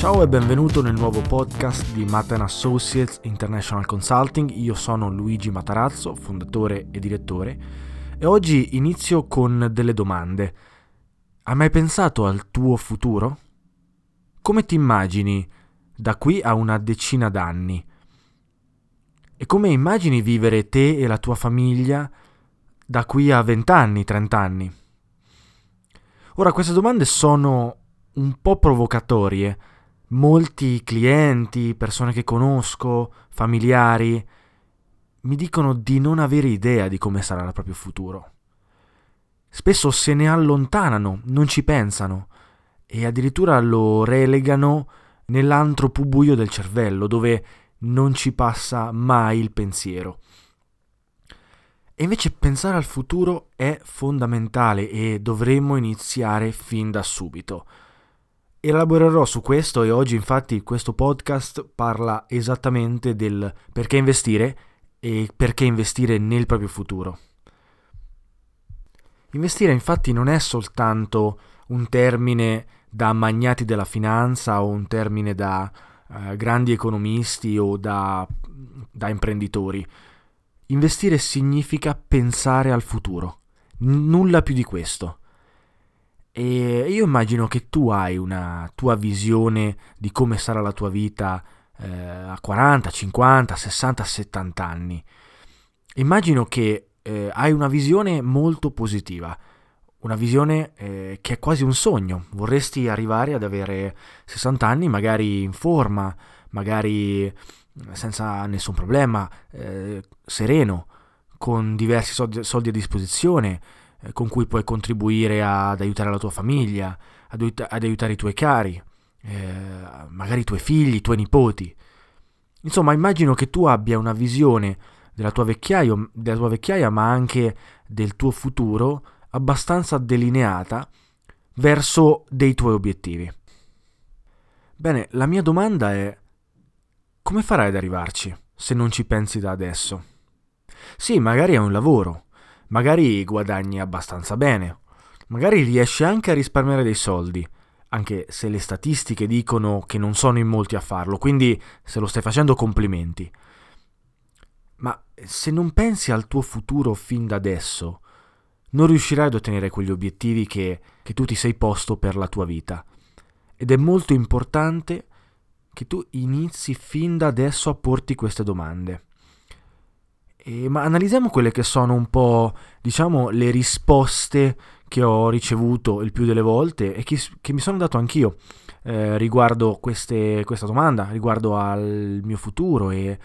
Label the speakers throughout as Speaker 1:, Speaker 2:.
Speaker 1: Ciao e benvenuto nel nuovo podcast di Matten Associates International Consulting. Io sono Luigi Matarazzo, fondatore e direttore, e oggi inizio con delle domande. Hai mai pensato al tuo futuro? Come ti immagini da qui a una decina d'anni? E come immagini vivere te e la tua famiglia da qui a vent'anni, trent'anni? Ora, queste domande sono un po' provocatorie. Molti clienti, persone che conosco, familiari, mi dicono di non avere idea di come sarà il proprio futuro. Spesso se ne allontanano, non ci pensano e addirittura lo relegano nell'antro buio del cervello, dove non ci passa mai il pensiero. E invece pensare al futuro è fondamentale e dovremmo iniziare fin da subito. Elaborerò su questo e oggi infatti questo podcast parla esattamente del perché investire e perché investire nel proprio futuro. Investire infatti non è soltanto un termine da magnati della finanza o un termine da uh, grandi economisti o da, da imprenditori. Investire significa pensare al futuro, nulla più di questo. E io immagino che tu hai una tua visione di come sarà la tua vita eh, a 40, 50, 60, 70 anni. Immagino che eh, hai una visione molto positiva, una visione eh, che è quasi un sogno. Vorresti arrivare ad avere 60 anni, magari in forma, magari senza nessun problema, eh, sereno, con diversi soldi, soldi a disposizione, eh, con cui puoi contribuire ad aiutare la tua famiglia, ad, ad aiutare i tuoi cari, eh, magari i tuoi figli, i tuoi nipoti. Insomma, immagino che tu abbia una visione della tua, della tua vecchiaia, ma anche del tuo futuro abbastanza delineata verso dei tuoi obiettivi. Bene, la mia domanda è come farai ad arrivarci? se non ci pensi da adesso. Sì, magari è un lavoro, magari guadagni abbastanza bene, magari riesci anche a risparmiare dei soldi, anche se le statistiche dicono che non sono in molti a farlo, quindi se lo stai facendo complimenti. Ma se non pensi al tuo futuro fin da adesso, non riuscirai ad ottenere quegli obiettivi che, che tu ti sei posto per la tua vita. Ed è molto importante che tu inizi fin da adesso a porti queste domande. E, ma analizziamo quelle che sono un po', diciamo, le risposte che ho ricevuto il più delle volte e che, che mi sono dato anch'io eh, riguardo queste, questa domanda, riguardo al mio futuro e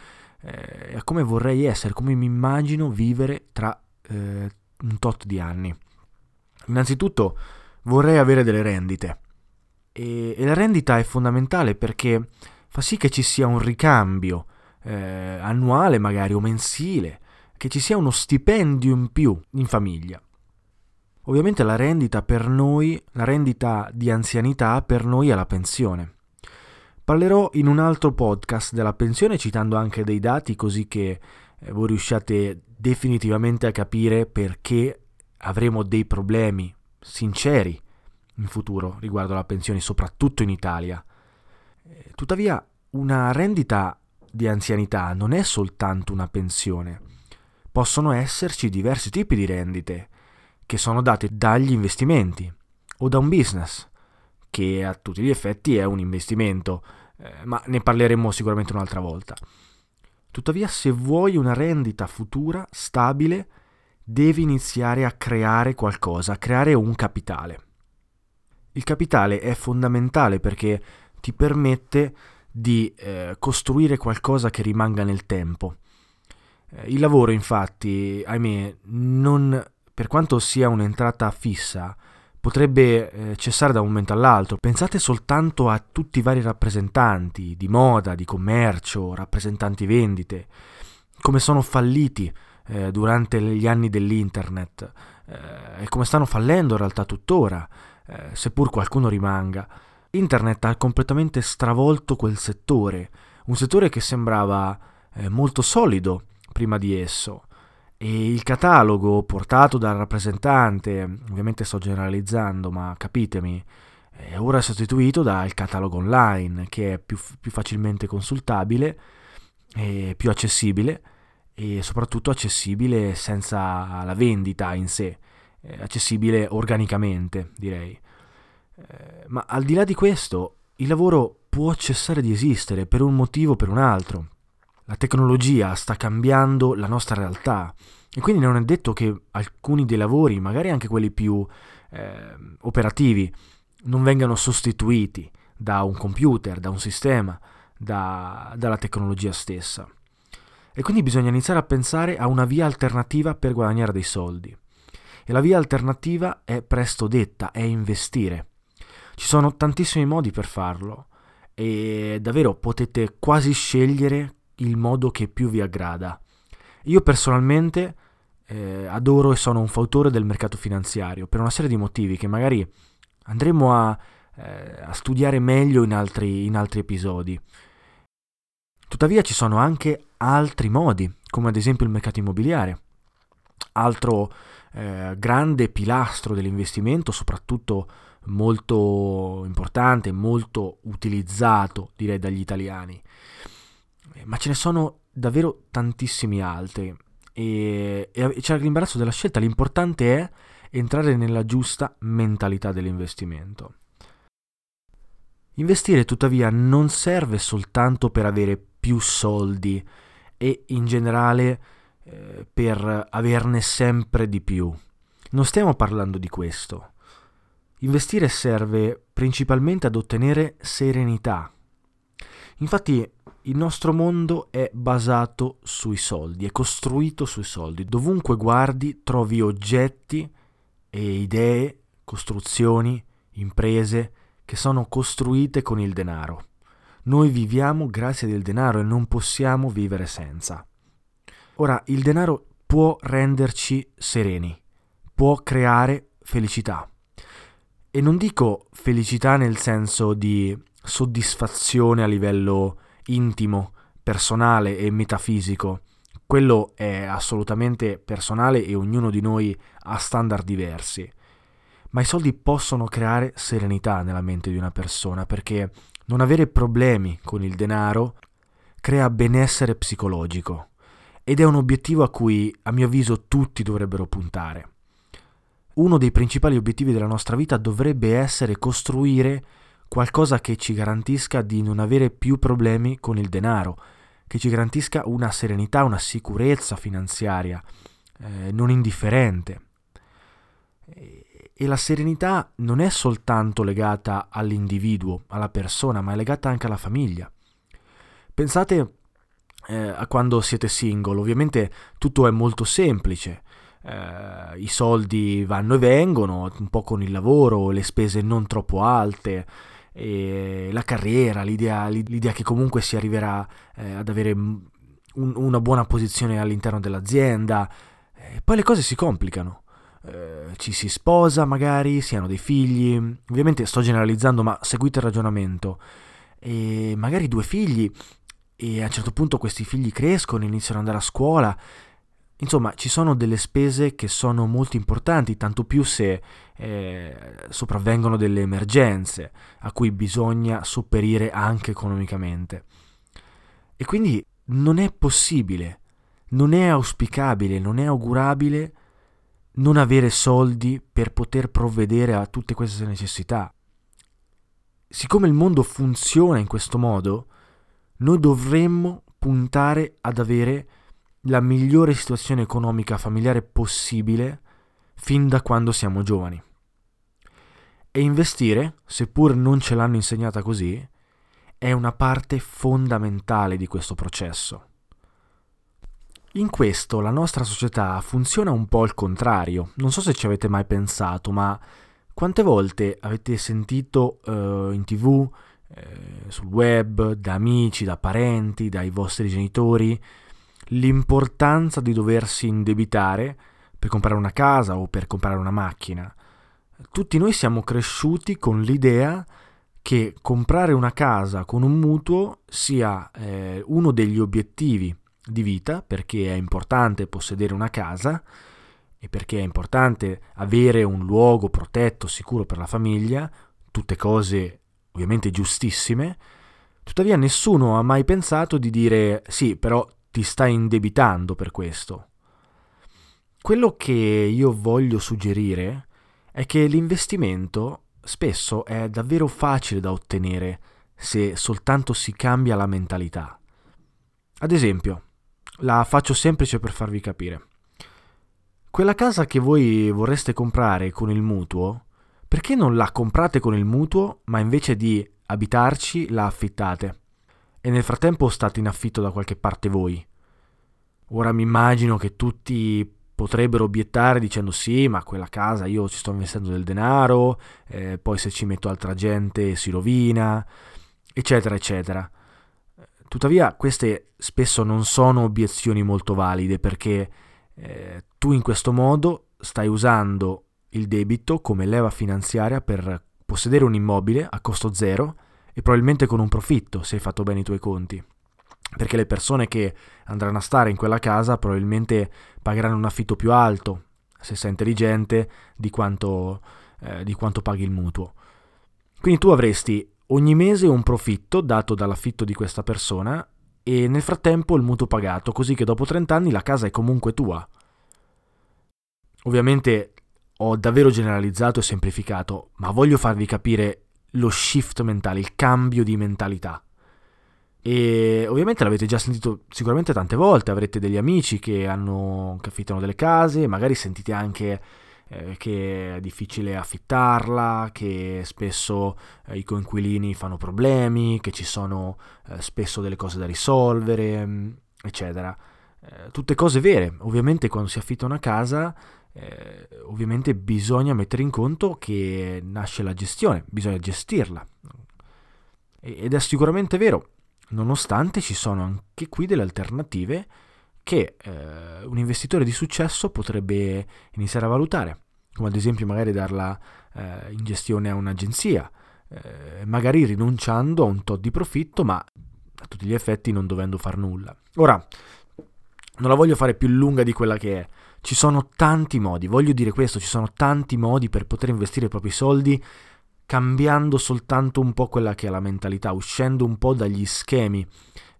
Speaker 1: eh, a come vorrei essere, come mi immagino vivere tra eh, un tot di anni. Innanzitutto vorrei avere delle rendite e, e la rendita è fondamentale perché fa sì che ci sia un ricambio eh, annuale magari o mensile, che ci sia uno stipendio in più in famiglia. Ovviamente la rendita per noi, la rendita di anzianità per noi è la pensione. Parlerò in un altro podcast della pensione citando anche dei dati così che eh, voi riusciate definitivamente a capire perché avremo dei problemi sinceri in futuro riguardo alla pensione, soprattutto in Italia. Eh, tuttavia, una rendita di anzianità non è soltanto una pensione. Possono esserci diversi tipi di rendite che sono date dagli investimenti o da un business, che a tutti gli effetti è un investimento, eh, ma ne parleremo sicuramente un'altra volta. Tuttavia, se vuoi una rendita futura stabile, devi iniziare a creare qualcosa, a creare un capitale. Il capitale è fondamentale perché ti permette di eh, costruire qualcosa che rimanga nel tempo. Eh, il lavoro, infatti, ahimè, non, per quanto sia un'entrata fissa, potrebbe eh, cessare da un momento all'altro. Pensate soltanto a tutti i vari rappresentanti di moda, di commercio, rappresentanti vendite, come sono falliti eh, durante gli anni dell'internet eh, e come stanno fallendo in realtà tuttora, eh, seppur qualcuno rimanga. Internet ha completamente stravolto quel settore, un settore che sembrava eh, molto solido prima di esso. E il catalogo portato dal rappresentante, ovviamente sto generalizzando, ma capitemi, è ora sostituito dal catalogo online, che è più, più facilmente consultabile, più accessibile e soprattutto accessibile senza la vendita in sé, accessibile organicamente, direi. Eh, ma al di là di questo, il lavoro può cessare di esistere per un motivo o per un altro. La tecnologia sta cambiando la nostra realtà e quindi non è detto che alcuni dei lavori, magari anche quelli più eh, operativi, non vengano sostituiti da un computer, da un sistema, da, dalla tecnologia stessa. E quindi bisogna iniziare a pensare a una via alternativa per guadagnare dei soldi. E la via alternativa è presto detta, è investire. Ci sono tantissimi modi per farlo e davvero potete quasi scegliere il modo che più vi aggrada. Io personalmente eh, adoro e sono un fautore del mercato finanziario per una serie di motivi che magari andremo a, eh, a studiare meglio in altri, in altri episodi. Tuttavia ci sono anche altri modi, come ad esempio il mercato immobiliare, altro eh, grande pilastro dell'investimento, soprattutto molto importante, molto utilizzato direi dagli italiani. Eh, ma ce ne sono davvero tantissimi altri e, e c'è l'imbarazzo della scelta, l'importante è entrare nella giusta mentalità dell'investimento. Investire tuttavia non serve soltanto per avere più soldi e in generale eh, per averne sempre di più. Non stiamo parlando di questo. Investire serve principalmente ad ottenere serenità. Infatti il nostro mondo è basato sui soldi, è costruito sui soldi. Dovunque guardi trovi oggetti e idee, costruzioni, imprese che sono costruite con il denaro. Noi viviamo grazie al denaro e non possiamo vivere senza. Ora, il denaro può renderci sereni, può creare felicità. E non dico felicità nel senso di soddisfazione a livello intimo personale e metafisico. Quello è assolutamente personale e ognuno di noi ha standard diversi. Ma i soldi possono creare serenità nella mente di una persona perché non avere problemi con il denaro crea benessere psicologico ed è un obiettivo a cui a mio avviso tutti dovrebbero puntare. Uno dei principali obiettivi della nostra vita dovrebbe essere costruire qualcosa che ci garantisca di non avere più problemi con il denaro, che ci garantisca una serenità, una sicurezza finanziaria eh, non indifferente. E la serenità non è soltanto legata all'individuo, alla persona, ma è legata anche alla famiglia. Pensate eh, a quando siete single, ovviamente tutto è molto semplice. Eh, I soldi vanno e vengono, un po' con il lavoro, le spese non troppo alte, la carriera, l'idea, l'idea, che comunque si arriverà eh, ad avere un, una buona posizione all'interno dell'azienda. poi le cose si complicano. Eh, ci si sposa magari, si hanno dei figli, ovviamente sto generalizzando ma seguite il ragionamento, e magari due figli e a un certo punto questi figli crescono, iniziano ad andare a scuola, insomma ci sono delle spese che sono molto importanti, tanto più se eh, sopravvengono delle emergenze a cui bisogna sopperire anche economicamente. E quindi non è possibile, non è auspicabile, non è augurabile non avere soldi per poter provvedere a tutte queste necessità. Siccome il mondo funziona in questo modo, noi dovremmo puntare ad avere la migliore situazione economica familiare possibile fin da quando siamo giovani. E investire, seppur non ce l'hanno insegnata così, è una parte fondamentale di questo processo. In questo la nostra società funziona un po' al contrario. Non so se ci avete mai pensato, ma quante volte avete sentito uh, in tv, eh, sul web, da amici, da parenti, dai vostri genitori, l'importanza di doversi indebitare per comprare una casa o per comprare una macchina. Tutti noi siamo cresciuti con l'idea che comprare una casa con un mutuo sia eh, uno degli obiettivi di vita perché è importante possedere una casa e perché è importante avere un luogo protetto, sicuro per la famiglia, tutte cose ovviamente giustissime, tuttavia nessuno ha mai pensato di dire sì, però ti stai indebitando per questo. Quello che io voglio suggerire è che l'investimento spesso è davvero facile da ottenere se soltanto si cambia la mentalità. Ad esempio, la faccio semplice per farvi capire. Quella casa che voi vorreste comprare con il mutuo, perché non la comprate con il mutuo, ma invece di abitarci la affittate? E nel frattempo state in affitto da qualche parte voi. Ora mi immagino che tutti potrebbero obiettare dicendo sì, ma quella casa io ci sto investendo del denaro, eh, poi se ci metto altra gente si rovina, eccetera, eccetera. Tuttavia queste spesso non sono obiezioni molto valide perché eh, tu in questo modo stai usando il debito come leva finanziaria per possedere un immobile a costo zero e probabilmente con un profitto se hai fatto bene i tuoi conti. Perché le persone che andranno a stare in quella casa probabilmente pagheranno un affitto più alto, se sei intelligente, di quanto, eh, di quanto paghi il mutuo. Quindi tu avresti ogni mese un profitto dato dall'affitto di questa persona e nel frattempo il mutuo pagato, così che dopo 30 anni la casa è comunque tua. Ovviamente ho davvero generalizzato e semplificato, ma voglio farvi capire lo shift mentale, il cambio di mentalità. E ovviamente l'avete già sentito sicuramente tante volte, avrete degli amici che, hanno, che affittano delle case, magari sentite anche eh, che è difficile affittarla, che spesso eh, i coinquilini fanno problemi, che ci sono eh, spesso delle cose da risolvere, mm, eccetera. Tutte cose vere. Ovviamente quando si affitta una casa, eh, ovviamente bisogna mettere in conto che nasce la gestione, bisogna gestirla. Ed è sicuramente vero, nonostante ci sono anche qui delle alternative che eh, un investitore di successo potrebbe iniziare a valutare, come ad esempio magari darla eh, in gestione a un'agenzia, eh, magari rinunciando a un tot di profitto, ma a tutti gli effetti non dovendo far nulla. Ora, non la voglio fare più lunga di quella che è. Ci sono tanti modi, voglio dire questo, ci sono tanti modi per poter investire i propri soldi cambiando soltanto un po' quella che è la mentalità, uscendo un po' dagli schemi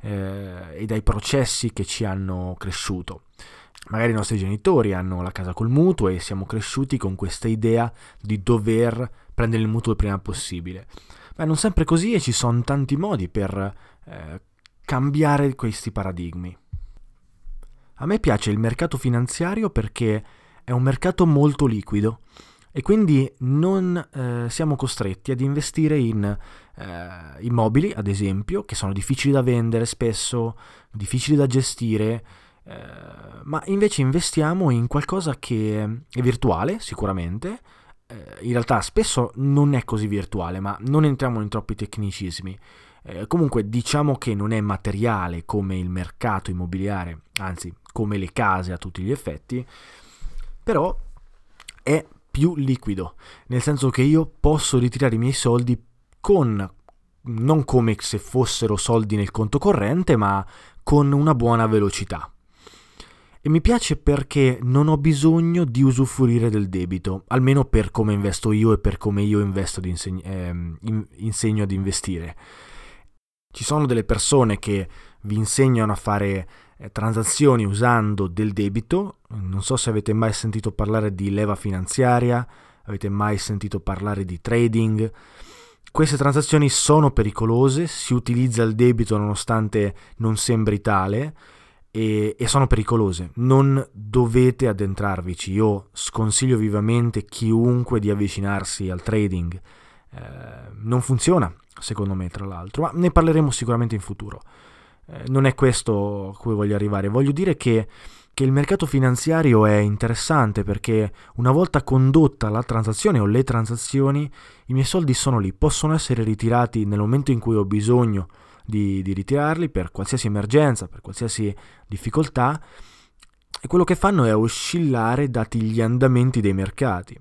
Speaker 1: eh, e dai processi che ci hanno cresciuto. Magari i nostri genitori hanno la casa col mutuo e siamo cresciuti con questa idea di dover prendere il mutuo il prima possibile. Ma non sempre così e ci sono tanti modi per eh, cambiare questi paradigmi. A me piace il mercato finanziario perché è un mercato molto liquido e quindi non eh, siamo costretti ad investire in eh, immobili, ad esempio, che sono difficili da vendere spesso, difficili da gestire, eh, ma invece investiamo in qualcosa che è virtuale, sicuramente. Eh, in realtà spesso non è così virtuale, ma non entriamo in troppi tecnicismi. Eh, comunque diciamo che non è materiale come il mercato immobiliare, anzi come le case a tutti gli effetti, però è più liquido, nel senso che io posso ritirare i miei soldi con non come se fossero soldi nel conto corrente, ma con una buona velocità. E mi piace perché non ho bisogno di usufruire del debito, almeno per come investo io e per come io inseg- eh, insegno ad investire. Ci sono delle persone che vi insegnano a fare transazioni usando del debito. Non so se avete mai sentito parlare di leva finanziaria, avete mai sentito parlare di trading. Queste transazioni sono pericolose, si utilizza il debito nonostante non sembri tale e, e sono pericolose. Non dovete addentrarvici. Io sconsiglio vivamente chiunque di avvicinarsi al trading. Eh, non funziona, secondo me, tra l'altro, ma ne parleremo sicuramente in futuro. Eh, non è questo a cui voglio arrivare. Voglio dire che, che, il mercato finanziario è interessante perché una volta condotta la transazione o le transazioni, i miei soldi sono lì, possono essere ritirati nel momento in cui ho bisogno di, di ritirarli per qualsiasi emergenza, per qualsiasi difficoltà. E quello che fanno è oscillare dati gli andamenti dei mercati.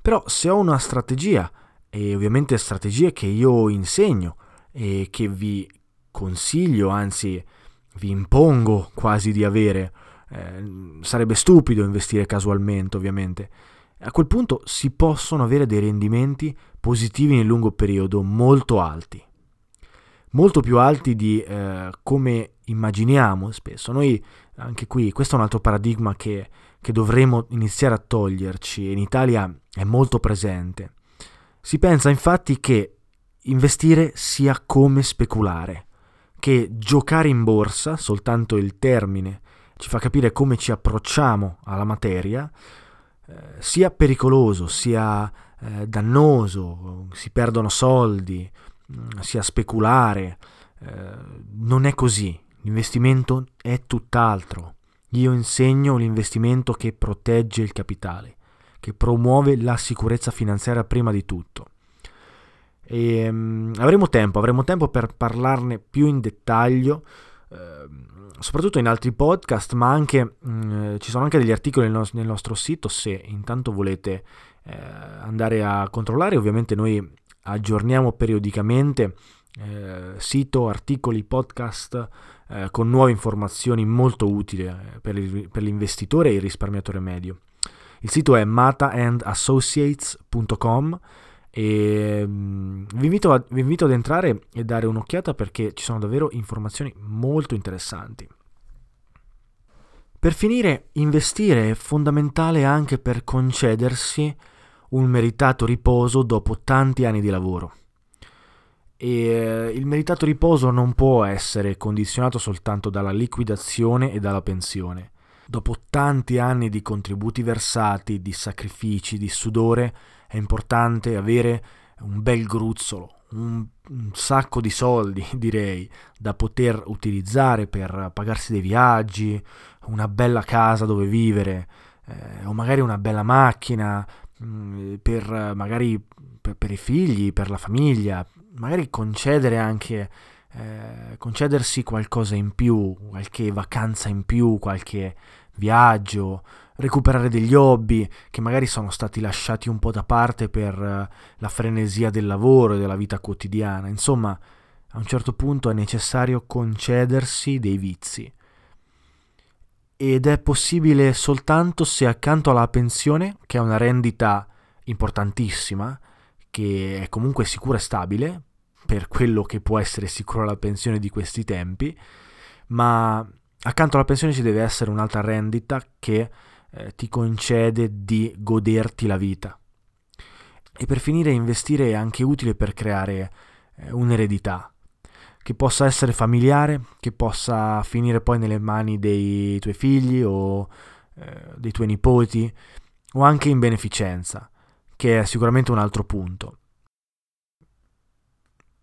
Speaker 1: Però se ho una strategia, e ovviamente strategie che io insegno e che vi, consiglio, anzi vi impongo quasi di avere. Eh, sarebbe stupido investire casualmente, ovviamente. A quel punto si possono avere dei rendimenti positivi nel lungo periodo molto alti. Molto più alti di eh, come immaginiamo spesso. Noi, anche qui, questo è un altro paradigma che, che dovremmo iniziare a toglierci. In Italia è molto presente. Si pensa infatti che investire sia come speculare che giocare in borsa, soltanto il termine ci fa capire come ci approcciamo alla materia, eh, sia pericoloso, sia eh, dannoso, si perdono soldi, mm, sia speculare. Eh, non è così, l'investimento è tutt'altro. Io insegno l'investimento che protegge il capitale, che promuove la sicurezza finanziaria prima di tutto. E, um, avremo tempo, avremo tempo per parlarne più in dettaglio, eh, soprattutto in altri podcast, ma anche mh, ci sono anche degli articoli nel, no- nel, nostro sito se intanto volete eh, andare a controllare. Ovviamente noi aggiorniamo periodicamente eh, sito, articoli, podcast eh, con nuove informazioni molto utili eh, per, il, per l'investitore e il risparmiatore medio. Il sito è mataandassociates.com e mm, vi invito, a, vi invito ad entrare e dare un'occhiata perché ci sono davvero informazioni molto interessanti. Per finire, investire è fondamentale anche per concedersi un meritato riposo dopo tanti anni di lavoro. E eh, il meritato riposo non può essere condizionato soltanto dalla liquidazione e dalla pensione. Dopo tanti anni di contributi versati, di sacrifici, di sudore, è importante avere un bel gruzzolo, un, un, sacco di soldi, direi, da poter utilizzare per pagarsi dei viaggi, una bella casa dove vivere, eh, o magari una bella macchina mh, mm, per magari per, per, i figli, per la famiglia, magari concedere anche eh, concedersi qualcosa in più, qualche vacanza in più, qualche viaggio, recuperare degli hobby che magari sono stati lasciati un po' da parte per eh, la frenesia del lavoro e della vita quotidiana. Insomma, a un certo punto è necessario concedersi dei vizi. Ed è possibile soltanto se accanto alla pensione, che è una rendita importantissima, che è comunque sicura e stabile, per quello che può essere sicura la pensione di questi tempi, ma accanto alla pensione ci deve essere un'altra rendita che eh, ti concede di goderti la vita. E per finire investire è anche utile per creare eh, un'eredità, che possa essere familiare, che possa finire poi nelle mani dei tuoi figli o eh, dei tuoi nipoti, o anche in beneficenza, che è sicuramente un altro punto.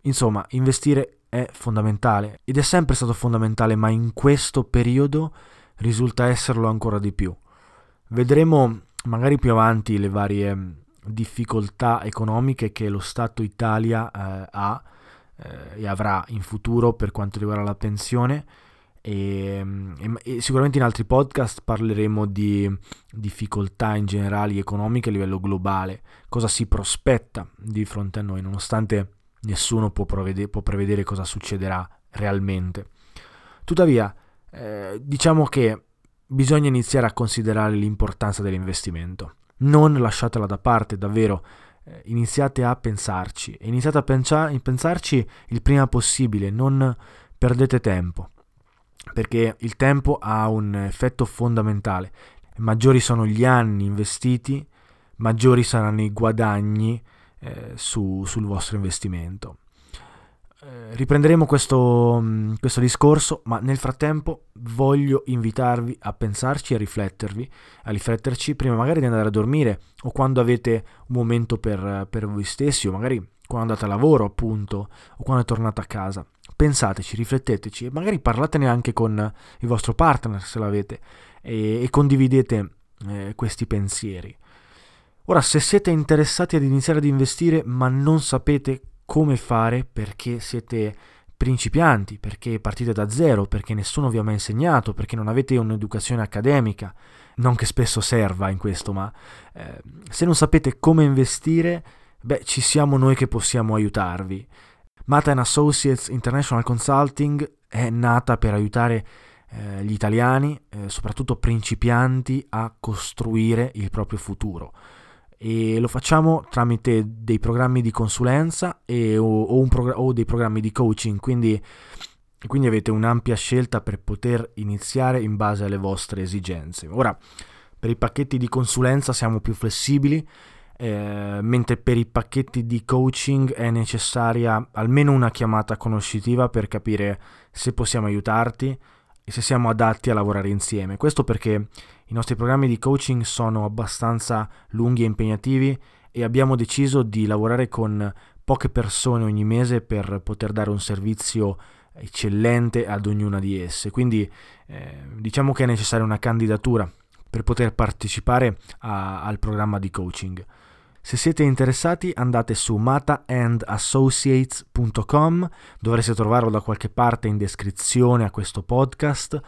Speaker 1: Insomma, investire è fondamentale ed è sempre stato fondamentale, ma in questo periodo risulta esserlo ancora di più. Vedremo magari più avanti le varie difficoltà economiche che lo Stato Italia eh, ha eh, e avrà in futuro per quanto riguarda la pensione. E, e, e, sicuramente in altri podcast parleremo di difficoltà in generale economiche a livello globale, cosa si prospetta di fronte a noi, nonostante nessuno può, provede- può prevedere cosa succederà realmente. Tuttavia, eh, diciamo che bisogna iniziare a considerare l'importanza dell'investimento. Non lasciatela da parte, davvero. Eh, iniziate a pensarci iniziate a pensa- pensarci il prima possibile, non perdete tempo, perché il tempo ha un effetto fondamentale. Maggiori sono gli anni investiti, maggiori saranno i guadagni eh, su, sul vostro investimento. Eh, riprenderemo questo, mm, questo, discorso, ma nel frattempo voglio invitarvi a pensarci, a riflettervi, a rifletterci prima magari di andare a dormire o quando avete un momento per, per voi stessi o magari quando andate a lavoro appunto o quando tornate a casa. Pensateci, rifletteteci e magari parlatene anche con il vostro partner se l'avete e, e condividete eh, questi pensieri. Ora, se siete interessati ad iniziare ad investire ma non sapete come fare perché siete principianti, perché partite da zero, perché nessuno vi ha mai insegnato, perché non avete un'educazione accademica, non che spesso serva in questo, ma eh, se non sapete come investire, beh, ci siamo noi che possiamo aiutarvi. Mata Associates International Consulting è nata per aiutare eh, gli italiani, eh, soprattutto principianti, a costruire il proprio futuro e lo facciamo tramite dei programmi di consulenza e, o, o, progr- o, dei programmi di coaching, quindi, quindi avete un'ampia scelta per poter iniziare in base alle vostre esigenze. Ora, per i pacchetti di consulenza siamo più flessibili, eh, mentre per i pacchetti di coaching è necessaria almeno una chiamata conoscitiva per capire se possiamo aiutarti e se siamo adatti a lavorare insieme. Questo perché i nostri programmi di coaching sono abbastanza lunghi e impegnativi e abbiamo deciso di lavorare con poche persone ogni mese per poter dare un servizio eccellente ad ognuna di esse. Quindi eh, diciamo che è necessaria una candidatura per poter partecipare a, al programma di coaching. Se siete interessati andate su mataandassociates.com, dovreste trovarlo da qualche parte in descrizione a questo podcast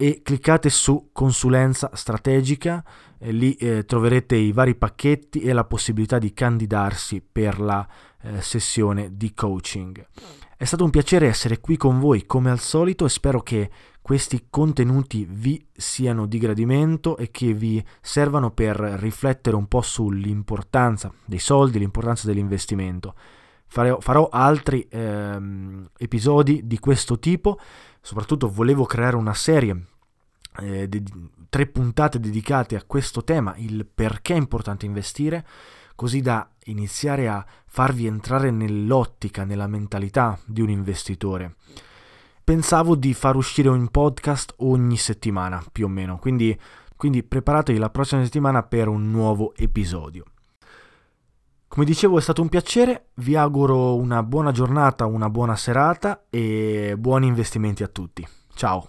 Speaker 1: e cliccate su consulenza strategica, lì eh, troverete i vari pacchetti e la possibilità di candidarsi per la eh, sessione di coaching. È stato un piacere essere qui con voi come al solito e spero che questi contenuti vi siano di gradimento e che vi servano per riflettere un po' sull'importanza dei soldi, l'importanza dell'investimento. Farò, farò altri ehm, episodi di questo tipo, soprattutto volevo creare una serie eh, de- tre puntate dedicate a questo tema, il perché è importante investire, così da iniziare a farvi entrare nell'ottica, nella mentalità di un investitore. Pensavo di far uscire un podcast ogni settimana, più o meno, quindi, quindi preparatevi la prossima settimana per un nuovo episodio. Come dicevo è stato un piacere, vi auguro una buona giornata, una buona serata e buoni investimenti a tutti. Ciao!